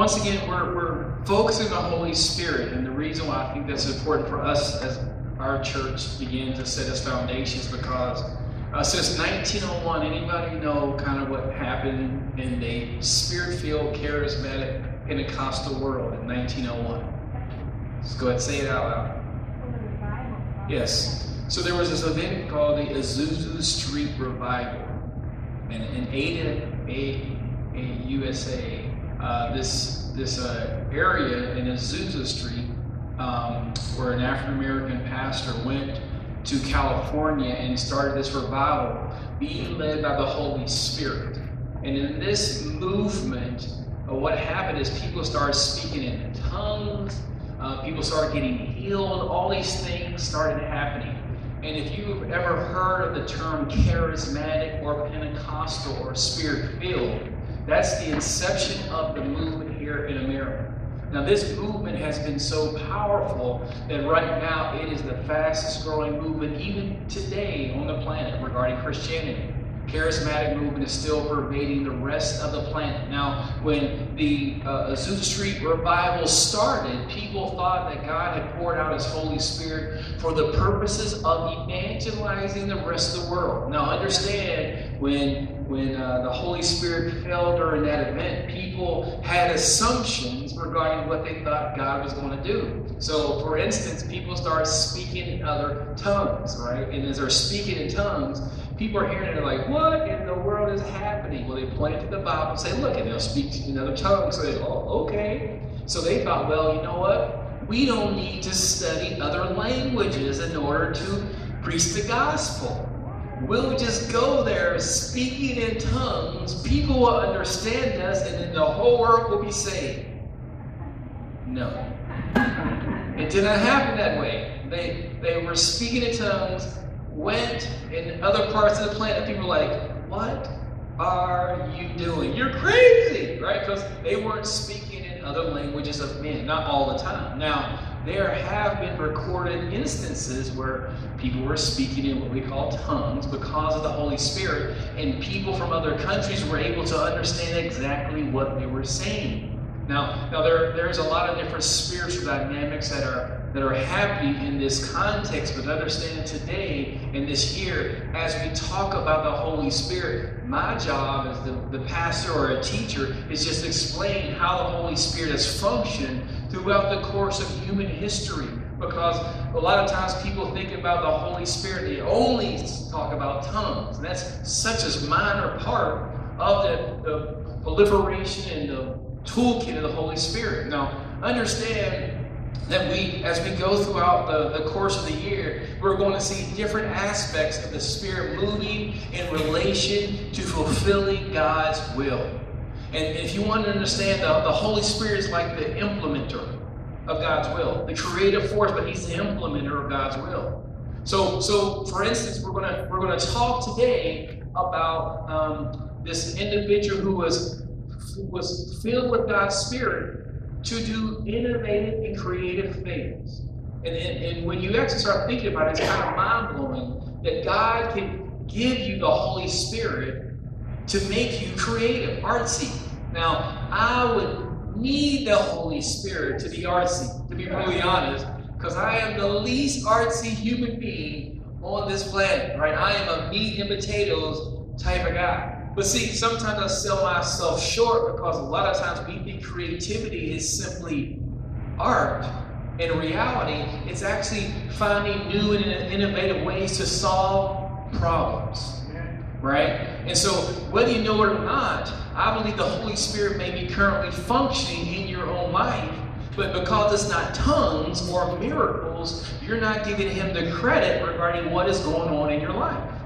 once again, we're, we're focusing on the Holy Spirit, and the reason why I think that's important for us as our church began to set its foundations because uh, since 1901, anybody know kind of what happened in the spirit-filled, charismatic Pentecostal world in 1901? Let's go ahead and say it out loud. Yes. So there was this event called the Azusa Street Revival, and in Ada, A, A, USA, uh, this this uh, area in Azusa Street, um, where an African American pastor went to California and started this revival, being led by the Holy Spirit. And in this movement, uh, what happened is people started speaking in tongues, uh, people started getting healed, all these things started happening. And if you've ever heard of the term charismatic or Pentecostal or spirit filled, that's the inception of the movement here in America. Now, this movement has been so powerful that right now it is the fastest growing movement, even today on the planet, regarding Christianity. Charismatic movement is still pervading the rest of the planet. Now, when the uh, Azusa Street revival started, people thought that God had poured out His Holy Spirit for the purposes of evangelizing the rest of the world. Now, understand when when uh, the Holy Spirit fell during that event, people had assumptions regarding what they thought God was going to do. So, for instance, people start speaking in other tongues, right? And as they're speaking in tongues, people are hearing it and they're like, what in the world is happening? Well, they point to the Bible and say, look, and they'll speak in other tongues. So they, oh, okay. So they thought, well, you know what? We don't need to study other languages in order to preach the gospel. We'll just go there speaking in tongues. People will understand us, and then the whole world will be saved. No. It did not happen that way. They, they were speaking in tongues, went in other parts of the planet. People were like, What are you doing? You're crazy, right? Because they weren't speaking in other languages of men, not all the time. Now, there have been recorded instances where people were speaking in what we call tongues because of the Holy Spirit, and people from other countries were able to understand exactly what they were saying. Now, now there, there's a lot of different spiritual dynamics that are that are happening in this context, but understand today in this year, as we talk about the Holy Spirit, my job as the, the pastor or a teacher is just explain how the Holy Spirit has functioned throughout the course of human history. Because a lot of times people think about the Holy Spirit, they only talk about tongues. And that's such a minor part of the, the proliferation and the toolkit of the Holy Spirit. Now, understand that we, as we go throughout the, the course of the year, we're going to see different aspects of the Spirit moving in relation to fulfilling God's will. And if you want to understand, the, the Holy Spirit is like the implementer of God's will, the creative force, but He's the implementer of God's will. So, so for instance, we're gonna we're gonna talk today about um, this individual who was was filled with God's Spirit to do innovative and creative things. And, and, and when you actually start thinking about it, it's kind of mind blowing that God can give you the Holy Spirit to make you creative, artsy. Now, I would need the Holy Spirit to be artsy, to be really honest, because I am the least artsy human being on this planet, right? I am a meat and potatoes type of guy. But see, sometimes I sell myself short because a lot of times we think creativity is simply art. In reality, it's actually finding new and innovative ways to solve problems right? And so, whether you know it or not, I believe the Holy Spirit may be currently functioning in your own life, but because it's not tongues or miracles, you're not giving Him the credit regarding what is going on in your life.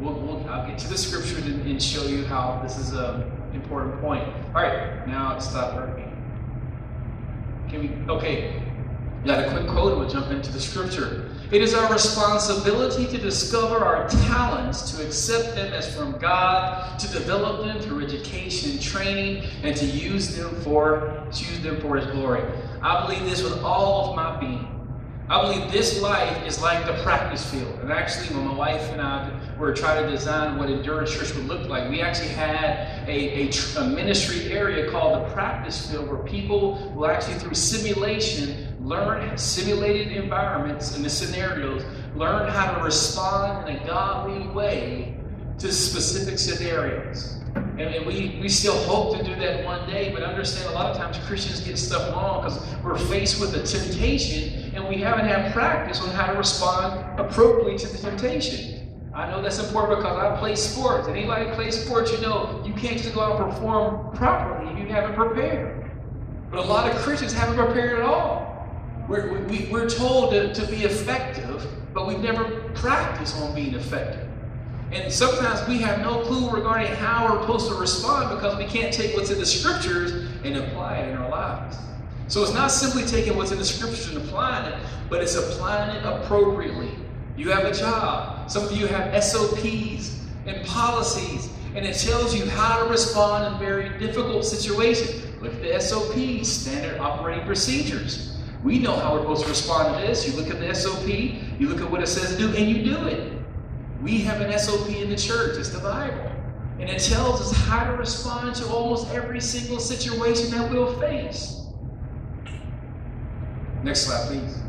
We'll, we'll, I'll get to the scripture and, and show you how this is an important point. All right, now stopped working. Can we? Okay, got a quick quote we'll jump into the scripture. It is our responsibility to discover our talents, to accept them as from God, to develop them through education training, and to use them for use them for His glory. I believe this with all of my being. I believe this life is like the practice field. And actually, when my wife and I were trying to design what endurance church would look like. We actually had a, a, a ministry area called the practice field where people will actually, through simulation, learn simulated environments and the scenarios, learn how to respond in a godly way to specific scenarios. And, we, we still hope to do that one day, but understand a lot of times Christians get stuff wrong because we're faced with a temptation and we haven't had practice on how to respond appropriately to the temptation. I know that's important because I play sports. Anybody play sports, you know you can't just go out and perform properly if you haven't prepared. But a lot of Christians haven't prepared at all. We're, we, we're told to, to be effective, but we've never practiced on being effective. And sometimes we have no clue regarding how we're supposed to respond because we can't take what's in the scriptures and apply it in our lives. So it's not simply taking what's in the scriptures and applying it, but it's applying it appropriately. You have a job. Some of you have SOPs and policies, and it tells you how to respond in very difficult situations. Look at the SOPs, standard operating procedures. We know how we're supposed to respond to this. You look at the SOP, you look at what it says to do, and you do it. We have an SOP in the church, it's the Bible. And it tells us how to respond to almost every single situation that we'll face. Next slide, please.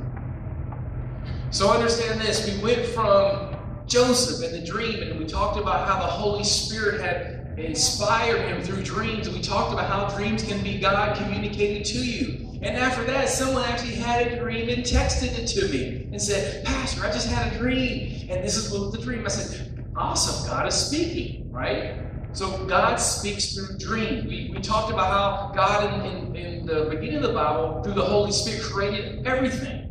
So understand this. We went from Joseph and the dream, and we talked about how the Holy Spirit had inspired him through dreams. And we talked about how dreams can be God communicated to you. And after that, someone actually had a dream and texted it to me and said, Pastor, I just had a dream. And this is what the dream. I said, Awesome, God is speaking, right? So God speaks through dreams. We, we talked about how God, in, in, in the beginning of the Bible, through the Holy Spirit, created everything.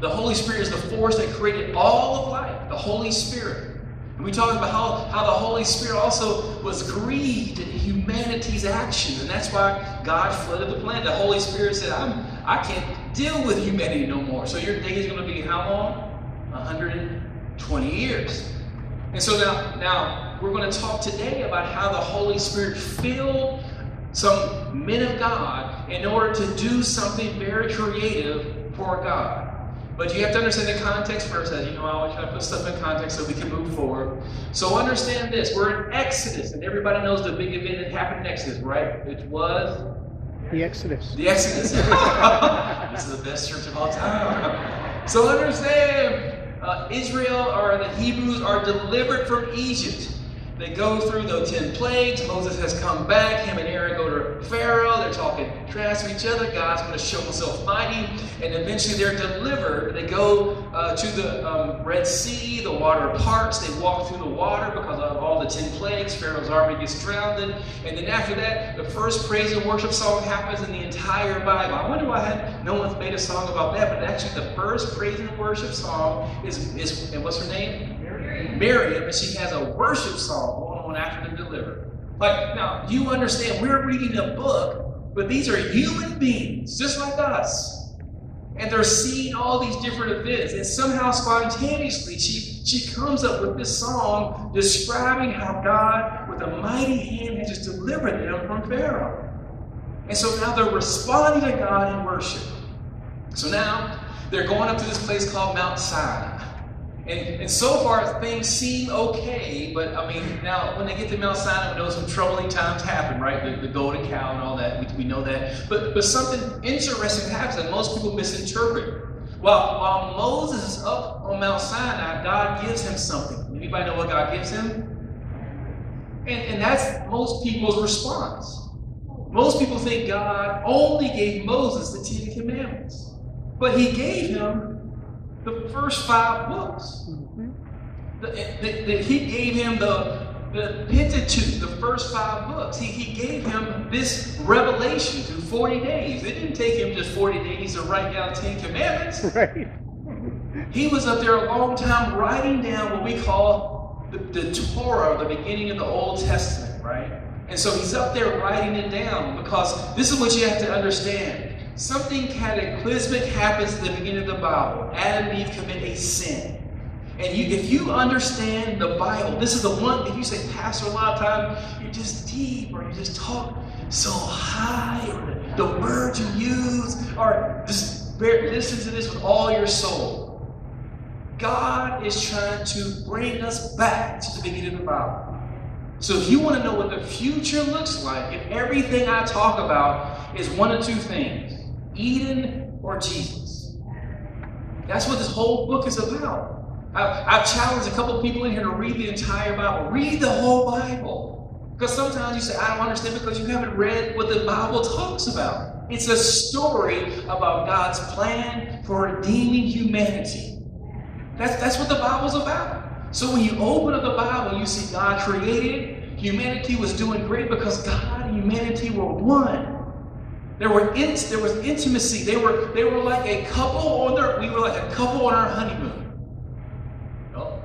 The Holy Spirit is the force that created all of life, the Holy Spirit. And we talked about how, how the Holy Spirit also was grieved in humanity's actions. And that's why God flooded the planet. The Holy Spirit said, I'm, I can't deal with humanity no more. So your day is going to be how long? 120 years. And so now, now we're going to talk today about how the Holy Spirit filled some men of God in order to do something very creative for God. But you have to understand the context first. As you know, I always try to put stuff in context so we can move forward. So understand this. We're in Exodus, and everybody knows the big event that happened in Exodus, right? It was the Exodus. The Exodus. this is the best church of all time. So understand, uh, Israel or the Hebrews are delivered from Egypt. They go through the ten plagues. Moses has come back. Him and Aaron go to Pharaoh. They're talking trash to each other. God's going to show himself mighty. And eventually they're delivered. They go uh, to the um, Red Sea. The water parts. They walk through the water because of all the ten plagues. Pharaoh's army gets drowned. And then after that, the first praise and worship song happens in the entire Bible. I wonder why no one's made a song about that. But actually, the first praise and worship song is, is and what's her name? Miriam, and she has a worship song going on after they're delivered. Like, now, you understand, we're reading a book, but these are human beings, just like us. And they're seeing all these different events. And somehow, spontaneously, she, she comes up with this song describing how God, with a mighty hand, has just delivered them from Pharaoh. And so now they're responding to God in worship. So now they're going up to this place called Mount Sinai. And, and so far, things seem okay, but I mean, now when they get to Mount Sinai, we know some troubling times happen, right? The, the golden cow and all that, we, we know that. But, but something interesting happens that most people misinterpret. While, while Moses is up on Mount Sinai, God gives him something. Anybody know what God gives him? And, and that's most people's response. Most people think God only gave Moses the Ten Commandments, but he gave him the first five books. The, the, the, he gave him the, the Pentateuch, the first five books. He, he gave him this revelation through 40 days. It didn't take him just 40 days to write down 10 commandments. Right. He was up there a long time writing down what we call the, the Torah, the beginning of the Old Testament, right? And so he's up there writing it down because this is what you have to understand something cataclysmic happens at the beginning of the Bible. Adam and Eve commit a sin. And you, if you understand the Bible, this is the one, if you say, Pastor, a lot of times you're just deep or you just talk so high or the, the words you use, or just bear, listen to this with all your soul. God is trying to bring us back to the beginning of the Bible. So if you want to know what the future looks like, if everything I talk about is one of two things Eden or Jesus. That's what this whole book is about. I've, challenged a couple people in here to read the entire Bible. Read the whole Bible. Because sometimes you say, I don't understand because you haven't read what the Bible talks about. It's a story about God's plan for redeeming humanity. That's, that's what the Bible's about. So when you open up the Bible, you see God created, humanity was doing great because God and humanity were one. There were in, there was intimacy. They were they were like a couple on their we were like a couple on our honeymoon.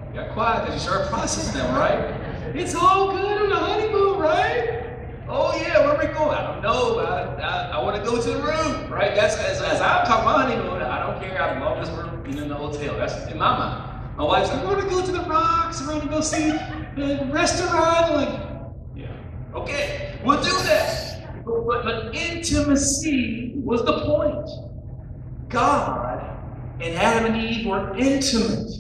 You got quiet because you started processing them, right? It's all good on the honeymoon, right? Oh yeah, where we going? I don't know. I, I, I want to go to the room, right? That's as, as I'm talking about honeymoon. I don't care. I love this room being in the hotel. That's in my mind. My wife's like, I want to go to the rocks. I want to go see the restaurant. I'm like, yeah, okay, we'll do that. But, but, intimacy was the point. God and Adam and Eve were intimate.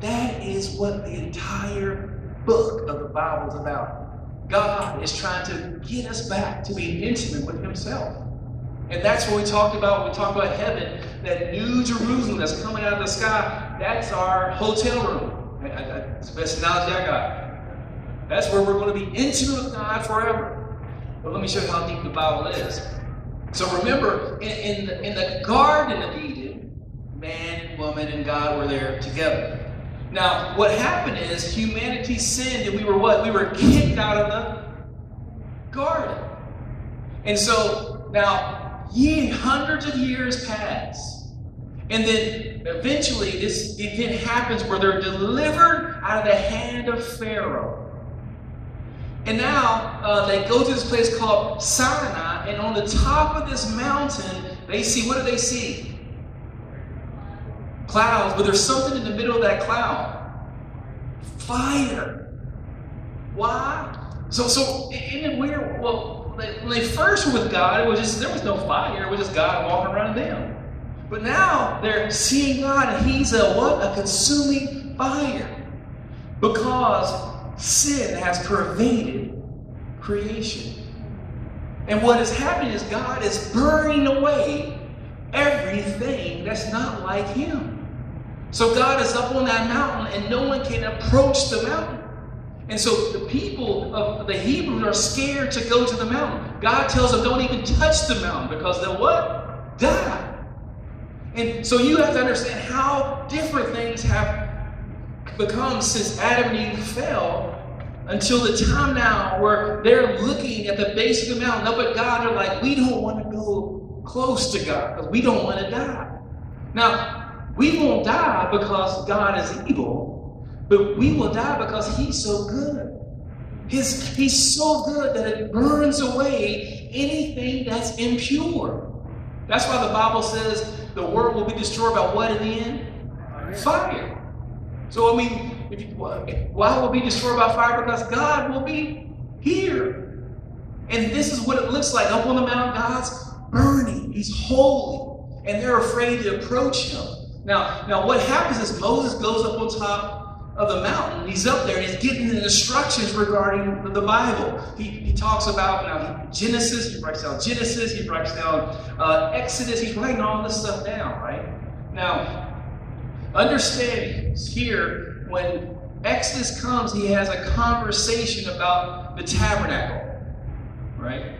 That is what the entire book of the Bible is about. God is trying to get us back to being intimate with Himself. And that's what we talked about when we talked about heaven, that new Jerusalem that's coming out of the sky. That's our hotel room. That's the best analogy I got. That's where we're going to be intimate with God forever. But let me show you how deep the Bible is. So remember, in, in, the, in the Garden of Eden, man woman and God were there together. Now, what happened is humanity sinned and we were what? We were kicked out of the garden. And so now, ye hundreds of years pass. And then eventually this event happens where they're delivered out of the hand of Pharaoh. And now uh, they go to this place called Sinai, and on the top of this mountain, they see what do they see? clouds, but there's something in the middle of that cloud. Fire. Why? So, so isn't it weird? Well, when they first were with God, it was just there was no fire. It was just God walking around them. But now they're seeing God, and He's a what? A consuming fire, because sin has pervaded creation. And what is happening is God is burning away everything that's not like Him. So God is up on that mountain and no one can approach the mountain. And so the people of the Hebrews are scared to go to the mountain. God tells them, don't even touch the mountain because they'll what? Die. And so you have to understand how different things have become since Adam and Eve fell until the time now where they're looking at the base of the mountain up at God. They're like, we don't want to go close to God because we don't want to die. Now, we won't die because God is evil, but we will die because He's so good. His, he's so good that it burns away anything that's impure. That's why the Bible says the world will be destroyed by what in the end? Fire. So, I mean, if you, why will be destroyed by fire? Because God will be here. And this is what it looks like up on the mountain. God's burning, He's holy, and they're afraid to approach Him. Now, now what happens is Moses goes up on top of the mountain. He's up there and he's getting the instructions regarding the Bible. He, he talks about now Genesis, he writes down Genesis, he writes down uh, Exodus, he's writing all this stuff down, right? Now, understand here, when Exodus comes, he has a conversation about the tabernacle, right?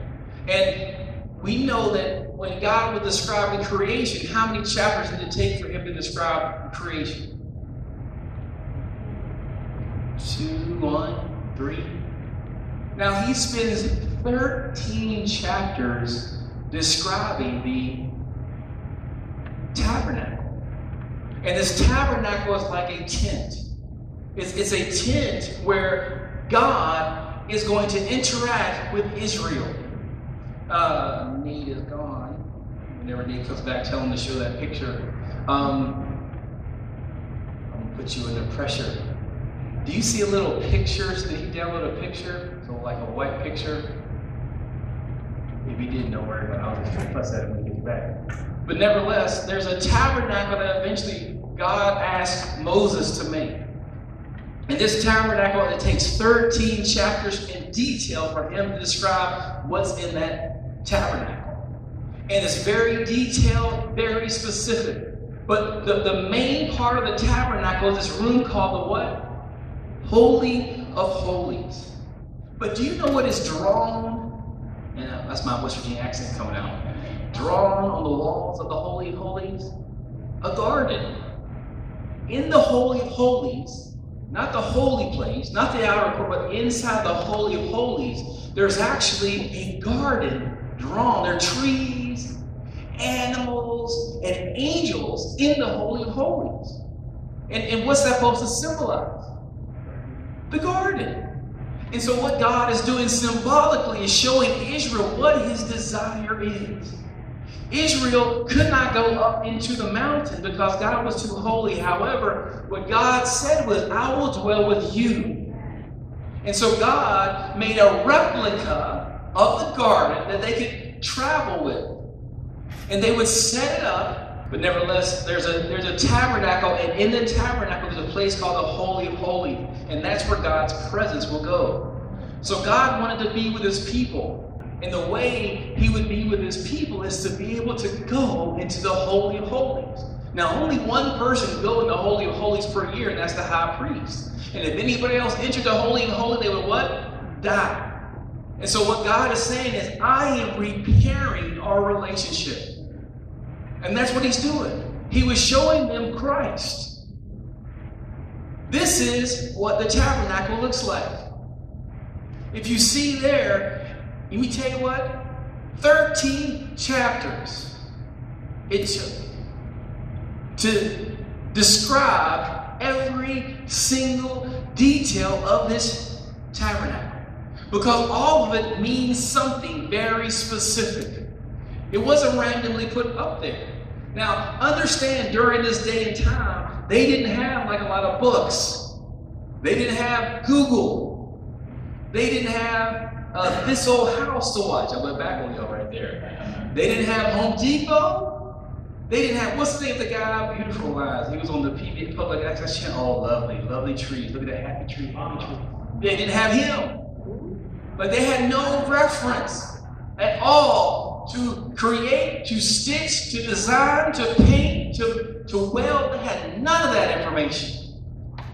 And we know that when God would describe the creation, how many chapters did it take for him to describe creation? Two, one, three. Now he spends 13 chapters describing the tabernacle. And this tabernacle is like a tent. It's, it's a tent where God is going to interact with Israel. Uh, Need is gone. Whenever Need comes back, tell him to show that picture. Um, I'm gonna put you under pressure. Do you see a little picture? Did he download a picture? So like a white picture? If he didn't know where, but I'll just fuss at him when he gets back. But nevertheless, there's a tabernacle that eventually God asked Moses to make. And this tabernacle, it takes 13 chapters in detail for him to describe what's in that tabernacle. And it's very detailed, very specific. But the, the main part of the tabernacle is this room called the what? Holy of Holies. But do you know what is drawn? And uh, that's my West Virginia accent coming out. Drawn on the walls of the Holy of Holies? A garden. In the Holy of Holies, not the holy place, not the outer court, but inside the Holy of Holies, there's actually a garden drawn. There are trees, animals, and angels in the Holy of Holies. And, and what's that supposed to symbolize? The garden. And so, what God is doing symbolically is showing Israel what his desire is. Israel could not go up into the mountain because God was too holy. However, what God said was, I will dwell with you. And so God made a replica of the garden that they could travel with. And they would set it up, but nevertheless, there's a there's a tabernacle, and in the tabernacle there's a place called the Holy of Holies, and that's where God's presence will go. So God wanted to be with his people. And the way he would be with his people is to be able to go into the Holy of Holies. Now, only one person go in the Holy of Holies per year, and that's the high priest. And if anybody else entered the Holy of Holies, they would what? Die. And so what God is saying is, I am repairing our relationship. And that's what he's doing. He was showing them Christ. This is what the tabernacle looks like. If you see there, let me tell you what 13 chapters it took to describe every single detail of this tabernacle. Because all of it means something very specific. It wasn't randomly put up there. Now, understand during this day and time, they didn't have like a lot of books. They didn't have Google. They didn't have uh, this old house to watch. I went back on y'all right there. They didn't have Home Depot. They didn't have, what's the name of the guy? Beautiful Lies. He was on the PBS Public Access Channel. Oh, lovely, lovely trees. Look at that happy tree, happy tree. They didn't have him. But they had no reference at all to create, to stitch, to design, to paint, to, to weld. They had none of that information.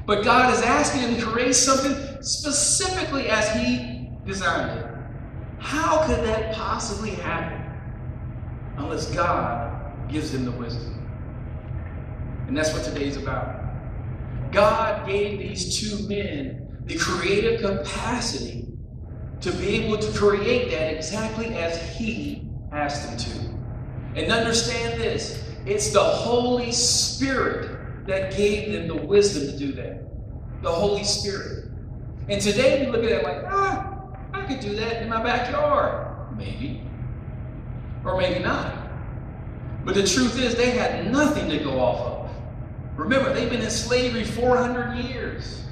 But God is asking them to create something specifically as He designed it. How could that possibly happen unless God gives them the wisdom? And that's what today's about. God gave these two men the creative capacity to be able to create that exactly as He asked them to. And understand this it's the Holy Spirit that gave them the wisdom to do that. The Holy Spirit. And today we look at it like, ah, could do that in my backyard. Maybe. Or maybe not. But the truth is, they had nothing to go off of. Remember, they've been in slavery 400 years.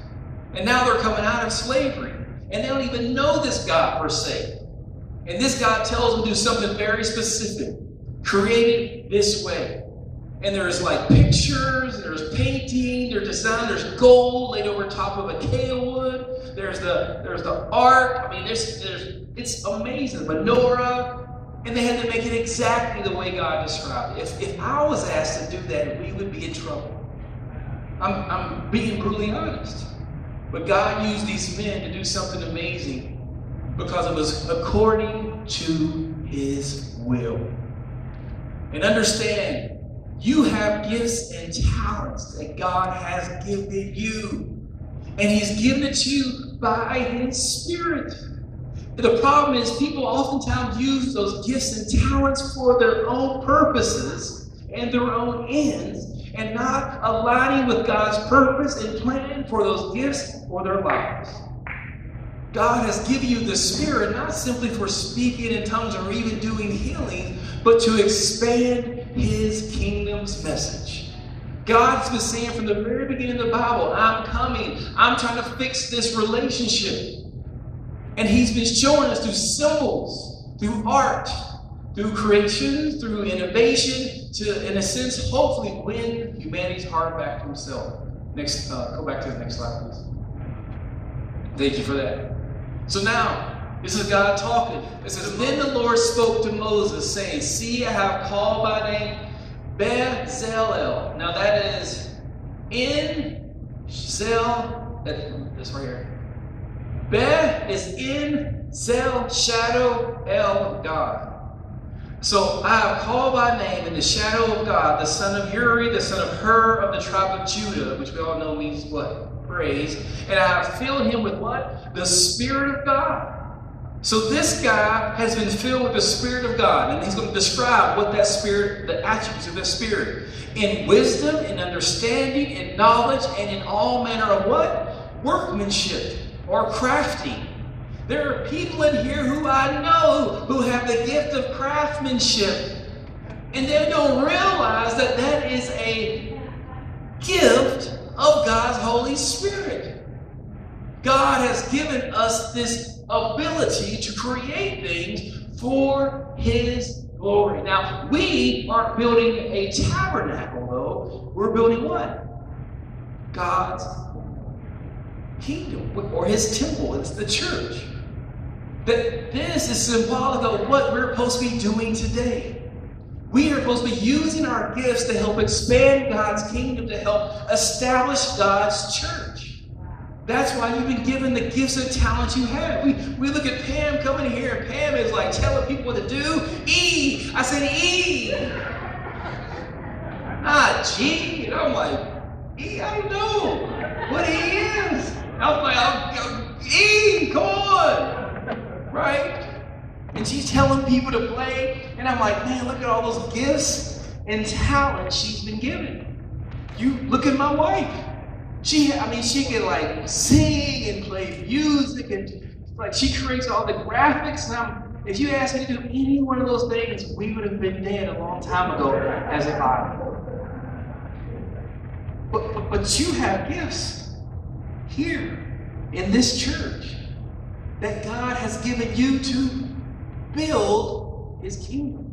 And now they're coming out of slavery. And they don't even know this God per se. And this God tells them to do something very specific. Created this way. And there's like pictures, there's painting, there's design, there's gold laid over top of acacia wood. There's the there's the art. I mean, there's there's it's amazing. Menorah. And they had to make it exactly the way God described it. If, if I was asked to do that, we would be in trouble. I'm, I'm being brutally honest. But God used these men to do something amazing because it was according to his will. And understand, you have gifts and talents that God has given you. And he's given it to you by his spirit. The problem is, people oftentimes use those gifts and talents for their own purposes and their own ends, and not aligning with God's purpose and plan for those gifts or their lives. God has given you the Spirit not simply for speaking in tongues or even doing healing, but to expand His kingdom's message. God's been saying from the very beginning of the Bible, I'm coming. I'm trying to fix this relationship. And He's been showing us through symbols, through art, through creation, through innovation, to, in a sense, hopefully win humanity's heart back to himself. Next, uh, go back to the next slide, please. Thank you for that. So now, this is God talking. It says, Then the Lord spoke to Moses, saying, See, I have called by name Bezalel. Now that is in Zel, That's this right here. Be is in Zel, shadow, El, God. So I have called by name in the shadow of God, the son of Uri, the son of Hur of the tribe of Judah, which we all know means what? Praise. And I have filled him with what? The Spirit of God. So this guy has been filled with the Spirit of God, and he's going to describe what that Spirit, the attributes of that Spirit, in wisdom, in understanding, in knowledge, and in all manner of what? Workmanship or crafting. There are people in here who I know who have the gift of craftsmanship. And they don't realize that that is a gift of God's Holy Spirit. God has given us this ability to create things for His glory. Now, we aren't building a tabernacle, though. We're building what? God's kingdom or His temple. It's the church. That this is symbolic of what we're supposed to be doing today. We are supposed to be using our gifts to help expand God's kingdom, to help establish God's church. That's why you've been given the gifts and talents you have. We, we look at Pam coming here, and Pam is like telling people what to do. E, I said E. Ah, G. And I'm like, E, I don't know what he is. I was like, I'm, I'm, E, come on right? And she's telling people to play. And I'm like, man, look at all those gifts and talents she's been given. You look at my wife. She, I mean, she can like sing and play music and like she creates all the graphics. And I'm, if you asked me to do any one of those things, we would have been dead a long time ago as a body. But, but, but you have gifts here in this church that God has given you to build his kingdom.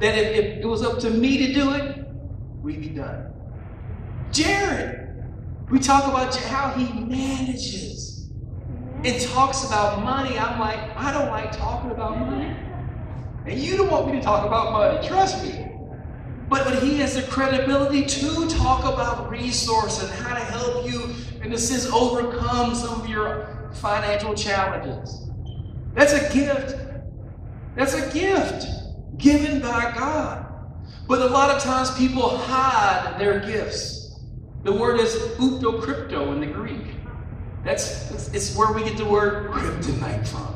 That if, if it was up to me to do it, we'd be done. Jared, we talk about how he manages and talks about money. I'm like, I don't like talking about money. And you don't want me to talk about money, trust me. But, but he has the credibility to talk about resource and how to help you, in a sense, overcome some of your financial challenges. That's a gift. That's a gift given by God. But a lot of times people hide their gifts. The word is apokrypto in the Greek. That's it's, where we get the word kryptonite from.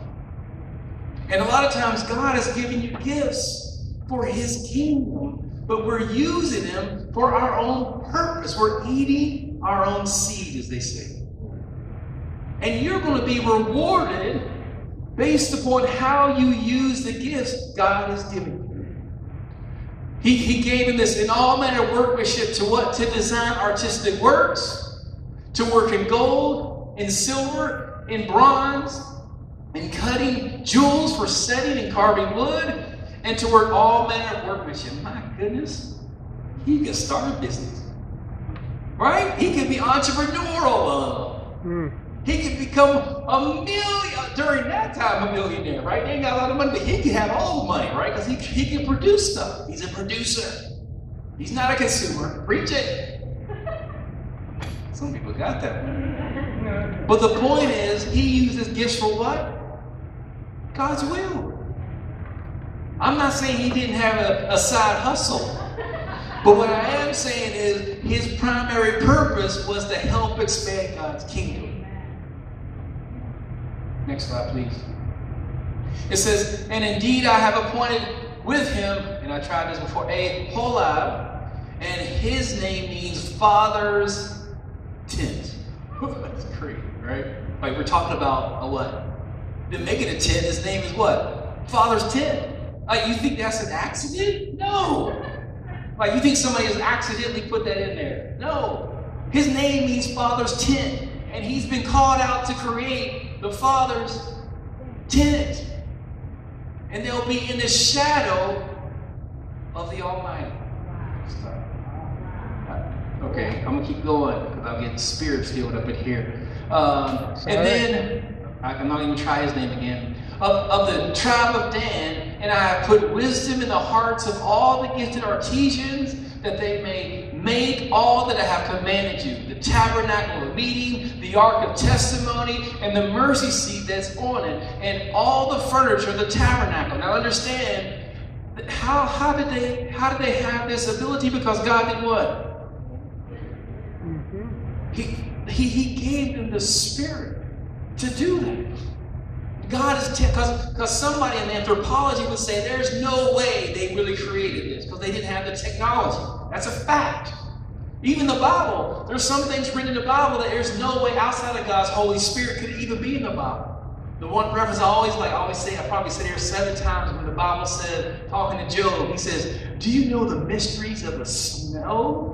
And a lot of times God has given you gifts for his kingdom, but we're using them for our own purpose. We're eating our own seed, as they say. And you're going to be rewarded based upon how you use the gifts God has given you. He, he gave him this in all manner of workmanship to what? To design artistic works, to work in gold, in silver, in bronze, in cutting jewels for setting and carving wood, and to work all manner of workmanship. My goodness, he could start a business. Right? He could be entrepreneurial. Mm. He could become a million during that time a millionaire, right? He ain't got a lot of money, but he can have all the money, right? Because he, he can produce stuff. He's a producer. He's not a consumer. Preach it. Some people got that. But the point is, he uses gifts for what? God's will. I'm not saying he didn't have a, a side hustle. But what I am saying is his primary purpose was to help expand God's kingdom. Next slide, please. It says, And indeed I have appointed with him, and I tried this before, Aholiab, and his name means father's tent. That's crazy, right? Like we're talking about a what? Then making a tent, his name is what? Father's tent. Like you think that's an accident? No. Like you think somebody has accidentally put that in there? No. His name means father's tent, and he's been called out to create the Father's tent. and they'll be in the shadow of the Almighty. Okay, I'm gonna keep going because I'm getting spirit filled up in here. Um, and then I can not even try his name again. Of, of the tribe of Dan, and I have put wisdom in the hearts of all the gifted artisans that they may make all that I have commanded you the tabernacle of meeting, the ark of testimony, and the mercy seat that's on it, and all the furniture of the tabernacle. Now understand how, how did they how did they have this ability? Because God did what? Mm-hmm. He, he, he gave them the spirit to do that. God is because because somebody in anthropology would say there's no way they really created this because they didn't have the technology. That's a fact. Even the Bible, there's some things written in the Bible that there's no way outside of God's Holy Spirit could even be in the Bible. The one reference I always like, I always say, I probably said here seven times when the Bible said, talking to Job, he says, Do you know the mysteries of the snow?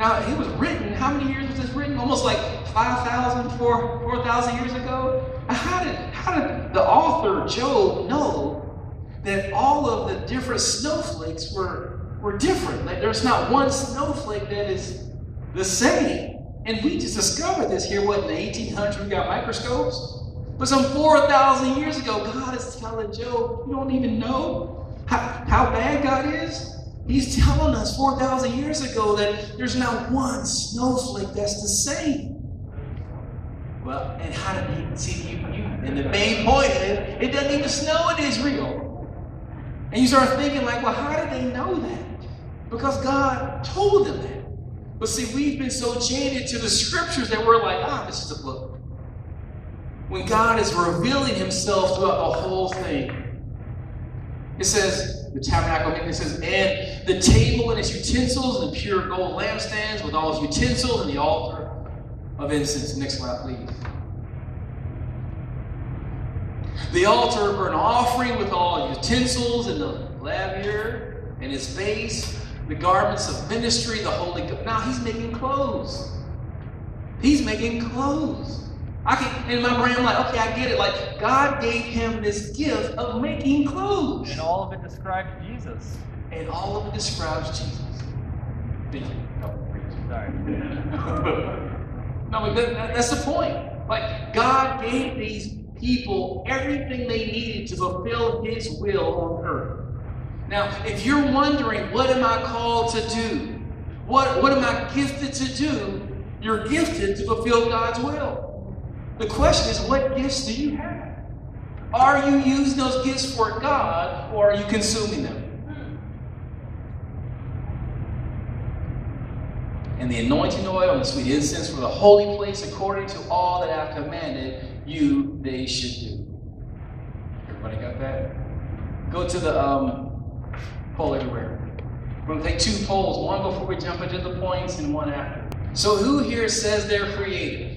Now, it was written, how many years was this written? Almost like 5,000, 4,000 years ago? How did, how did the author, Job, know that all of the different snowflakes were, were different? Like there's not one snowflake that is the same. And we just discovered this here, what, in the 1800s? We got microscopes? But some 4,000 years ago, God is telling Job, you don't even know how, how bad God is? He's telling us 4,000 years ago that there's not one snowflake that's the same. Well, and how did he see you, you? And the main point is, it doesn't even snow in Israel. And you start thinking, like, well, how did they know that? Because God told them that. But see, we've been so jaded to the scriptures that we're like, ah, this is a book. When God is revealing himself throughout the whole thing. It says, the tabernacle, And it says, and the table and its utensils and the pure gold lampstands with all its utensils and the altar of incense. Next slide, please. The altar burnt offering with all utensils and the laver and its base, the garments of ministry, the holy. Now he's making clothes. He's making clothes. I can in my brain, I'm like, okay, I get it. Like God gave him this gift of making clothes. And all of it describes Jesus. And all of it describes Jesus. Thank you. Oh, Sorry. no, but that, that's the point. Like God gave these people everything they needed to fulfill His will on earth. Now, if you're wondering, what am I called to do? What, what am I gifted to do? You're gifted to fulfill God's will. The question is, what gifts do you have? Are you using those gifts for God or are you consuming them? And the anointing oil and the sweet incense for the holy place, according to all that I've commanded you, they should do. Everybody got that? Go to the um, poll everywhere. We're going to take two polls, one before we jump into the points and one after. So, who here says they're creative?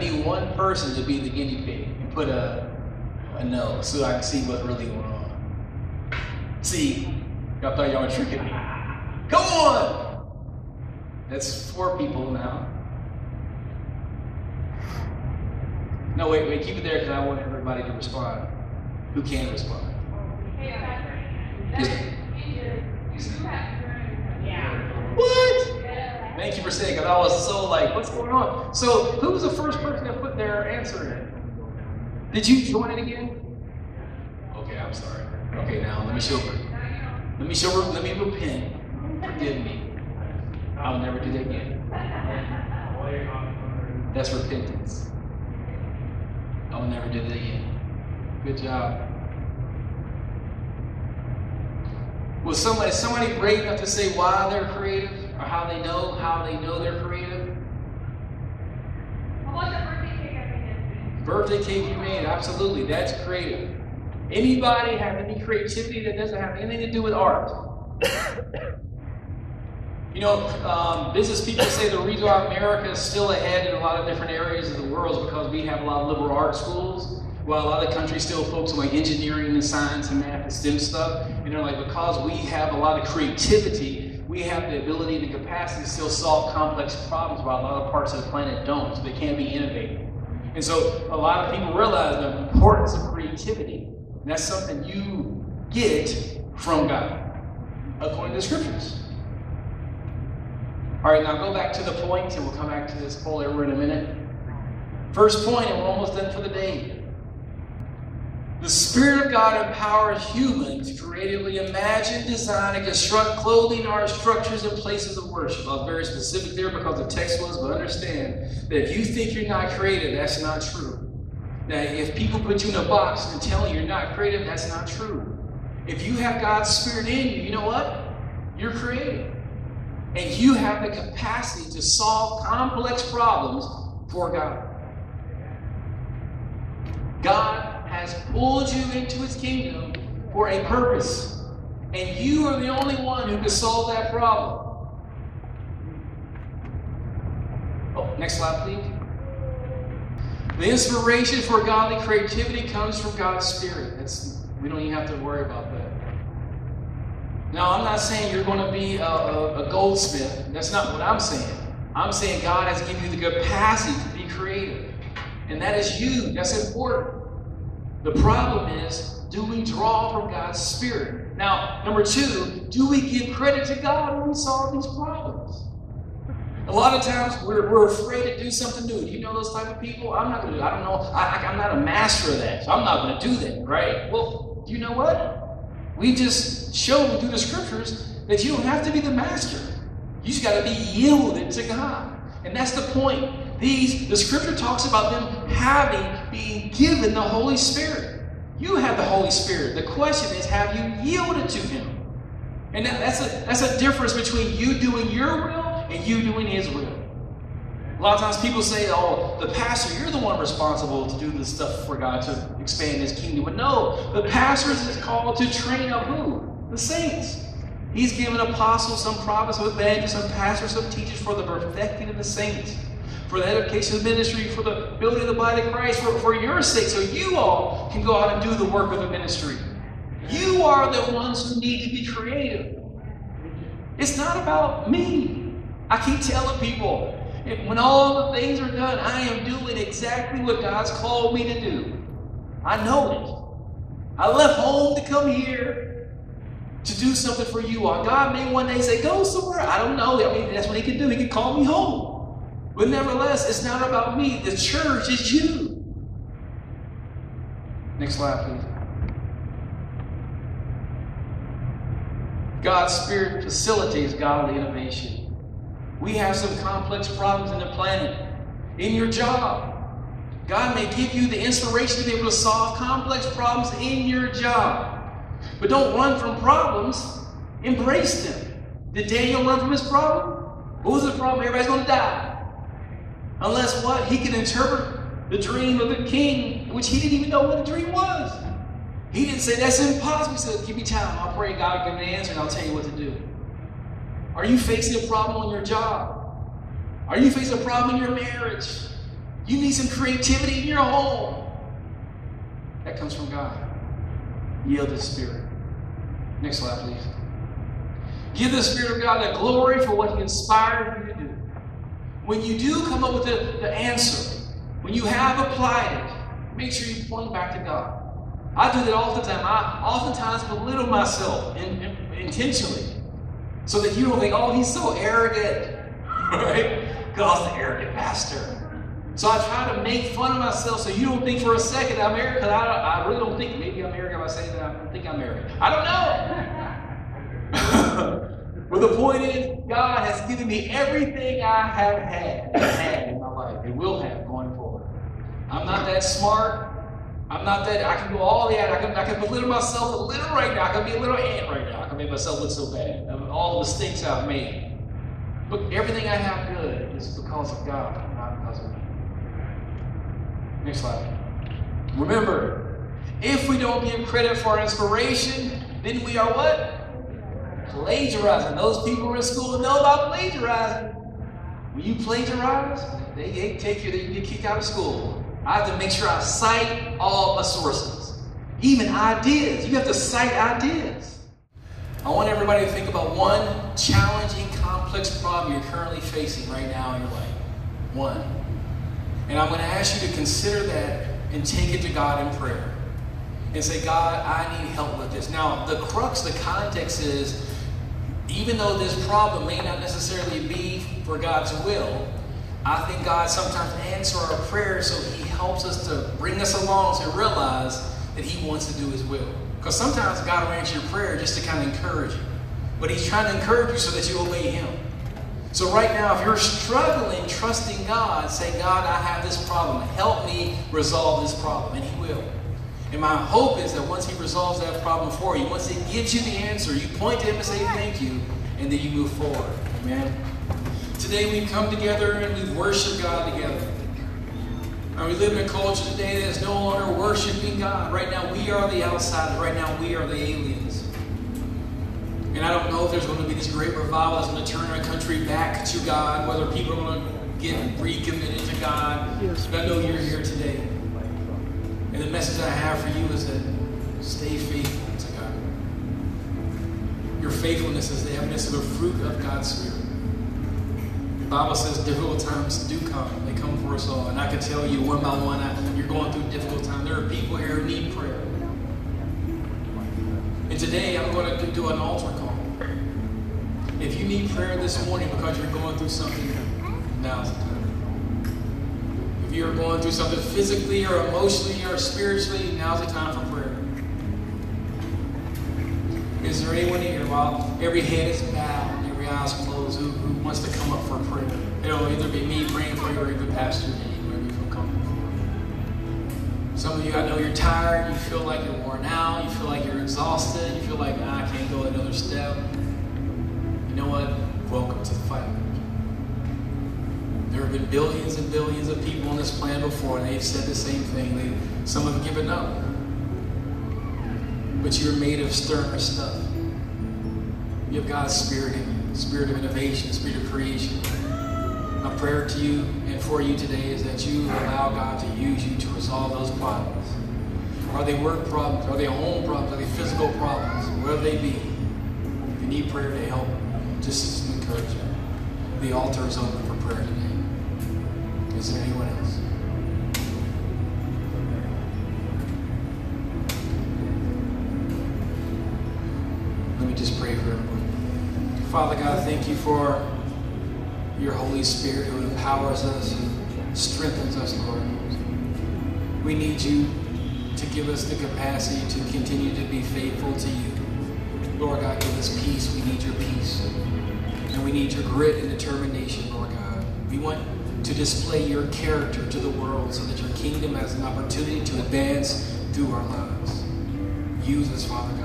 Need one person to be the guinea pig and put a, a no so I can see what's really going on. See, y'all thought y'all were tricking me. Come on! That's four people now. No, wait, wait, keep it there because I want everybody to respond who can respond. Saying because I was so like, what's going on? So, who was the first person that put their answer in? Did you join it again? Okay, I'm sorry. Okay, now let me show. her. Let me show. her. Let me repent. Forgive me. I'll never do that again. That's repentance. I'll never do that again. Good job. Was somebody somebody brave enough to say why they're creative or how they know how they know they're creative? The birthday cake I made in Spain? Birthday cake you made, absolutely, that's creative. Anybody have any creativity that doesn't have anything to do with art? You know, um, business people say the reason why America is still ahead in a lot of different areas of the world is because we have a lot of liberal art schools, while a lot of countries still focus on like engineering and science and math and STEM stuff. And they're like, because we have a lot of creativity, we have the ability and the capacity to still solve complex problems while a lot of parts of the planet don't. So they can't be innovative. And so a lot of people realize the importance of creativity. And that's something you get from God, according to the scriptures. All right, now go back to the point, and we'll come back to this poll over in a minute. First point, and we're almost done for the day. The Spirit of God empowers humans to creatively imagine, design, and construct clothing, art, structures, and places of worship. I was very specific there because the text was, but understand that if you think you're not creative, that's not true. That if people put you in a box and tell you you're not creative, that's not true. If you have God's Spirit in you, you know what? You're creative. And you have the capacity to solve complex problems for God. God has pulled you into his kingdom for a purpose. And you are the only one who can solve that problem. Oh, next slide, please. The inspiration for godly creativity comes from God's Spirit. That's, we don't even have to worry about that. Now, I'm not saying you're going to be a, a, a goldsmith. That's not what I'm saying. I'm saying God has given you the capacity to be creative. And that is you. That's important. The problem is, do we draw from God's Spirit? Now, number two, do we give credit to God when we solve these problems? A lot of times we're, we're afraid to do something new. Do you know those type of people? I'm not going to. I don't know. I, I'm not a master of that, so I'm not going to do that, right? Well, do you know what? We just showed through the scriptures that you don't have to be the master. You just got to be yielded to God, and that's the point. These the scripture talks about them having being given the Holy Spirit. You have the Holy Spirit. The question is, have you yielded to Him? And that, that's a that's a difference between you doing your will and you doing His will. A lot of times people say, oh, the pastor, you're the one responsible to do this stuff for God to expand His kingdom. But no, the pastor is called to train up who? The saints. He's given apostles, some prophets, some evangelists, some pastors, some teachers for the perfecting of the saints, for the edification of ministry, for the building of the body of Christ, for, for your sake, so you all can go out and do the work of the ministry. You are the ones who need to be creative. It's not about me. I keep telling people, when all the things are done, I am doing exactly what God's called me to do. I know it. I left home to come here to do something for you all. God may one day say, go somewhere. I don't know. I mean, that's what He can do. He can call me home. But nevertheless, it's not about me. The church is you. Next slide, please. God's Spirit facilitates godly innovation. We have some complex problems in the planet, in your job. God may give you the inspiration to be able to solve complex problems in your job. But don't run from problems, embrace them. Did Daniel run from his problem? What was the problem? Everybody's going to die. Unless what? He can interpret the dream of the king, which he didn't even know what a dream was. He didn't say, That's impossible. He said, Give me time. I'll pray God give me an answer and I'll tell you what to do. Are you facing a problem on your job? Are you facing a problem in your marriage? You need some creativity in your home. That comes from God. Yield to the Spirit. Next slide, please. Give the Spirit of God the glory for what He inspired you to do. When you do come up with the, the answer, when you have applied it, make sure you point back to God. I do that all the time. I oftentimes belittle myself in, in, intentionally so that you don't think, oh, he's so arrogant, right? God's the arrogant pastor. So I try to make fun of myself so you don't think for a second I'm arrogant. I, I really don't think, maybe I'm arrogant by saying that I think I'm arrogant. I don't know. but the point is, God has given me everything I have had, had in my life and will have going forward. I'm not that smart. I'm not that, I can do all that. I can, I can belittle myself a little right now. I can be a little ant right now. I can make myself look so bad. All the mistakes I've made. But everything I have good is because of God, not because of me. Next slide. Remember, if we don't give credit for inspiration, then we are what? Plagiarizing. Those people who are in school know about plagiarizing. When you plagiarize, they, they take you, you get kicked out of school. I have to make sure I cite all my sources, even ideas. You have to cite ideas. I want everybody to think about one challenging, complex problem you're currently facing right now in your life. One. And I'm going to ask you to consider that and take it to God in prayer. And say, God, I need help with this. Now, the crux, the context is even though this problem may not necessarily be for God's will, I think God sometimes answers our prayers so He helps us to bring us along to realize that He wants to do His will. Because sometimes God will answer your prayer just to kind of encourage you. But He's trying to encourage you so that you obey Him. So, right now, if you're struggling trusting God, say, God, I have this problem. Help me resolve this problem. And He will. And my hope is that once He resolves that problem for you, once He gives you the answer, you point to Him and say thank you, and then you move forward. Amen. Today we come together and we worship God together. And we live in a culture today that is no longer worshiping God. Right now we are the outsiders. Right now we are the aliens. And I don't know if there's going to be this great revival that's going to turn our country back to God, whether people are going to get recommitted to God. But I know you're here today. And the message I have for you is that stay faithful to God. Your faithfulness is the evidence of the fruit of God's Spirit. The Bible says difficult times do come. They come for us all. And I can tell you one by one, you're going through difficult times. There are people here who need prayer. And today I'm going to do an altar call. If you need prayer this morning because you're going through something, now's the time. If you're going through something physically or emotionally or spiritually, now's the time for prayer. Is there anyone here while every head is bowed and every eye is closed who, who wants to come up for prayer? It'll either be me praying for you or even Pastor comfortable. Some of you, I know you're tired, you feel like you're worn out, you feel like you're exhausted, you feel like, ah, I can't go another step. You know what? Welcome to the fight. There have been billions and billions of people on this planet before, and they've said the same thing. They, some have given up. But you're made of sterner stuff. You have God's Spirit in you, Spirit of innovation, Spirit of creation. My prayer to you and for you today is that you allow God to use you to resolve those problems. Are they work problems? Are they home problems? Are they physical problems? Whatever they be. If you need prayer to help, just as an encouragement. The altar is open for prayer today. Is there anyone else? Let me just pray for everyone. Father God, thank you for your Holy Spirit who empowers us and strengthens us, Lord. We need you to give us the capacity to continue to be faithful to you. Lord God, give us peace. We need your peace. And we need your grit and determination, Lord God. We want to display your character to the world so that your kingdom has an opportunity to advance through our lives. Use us, Father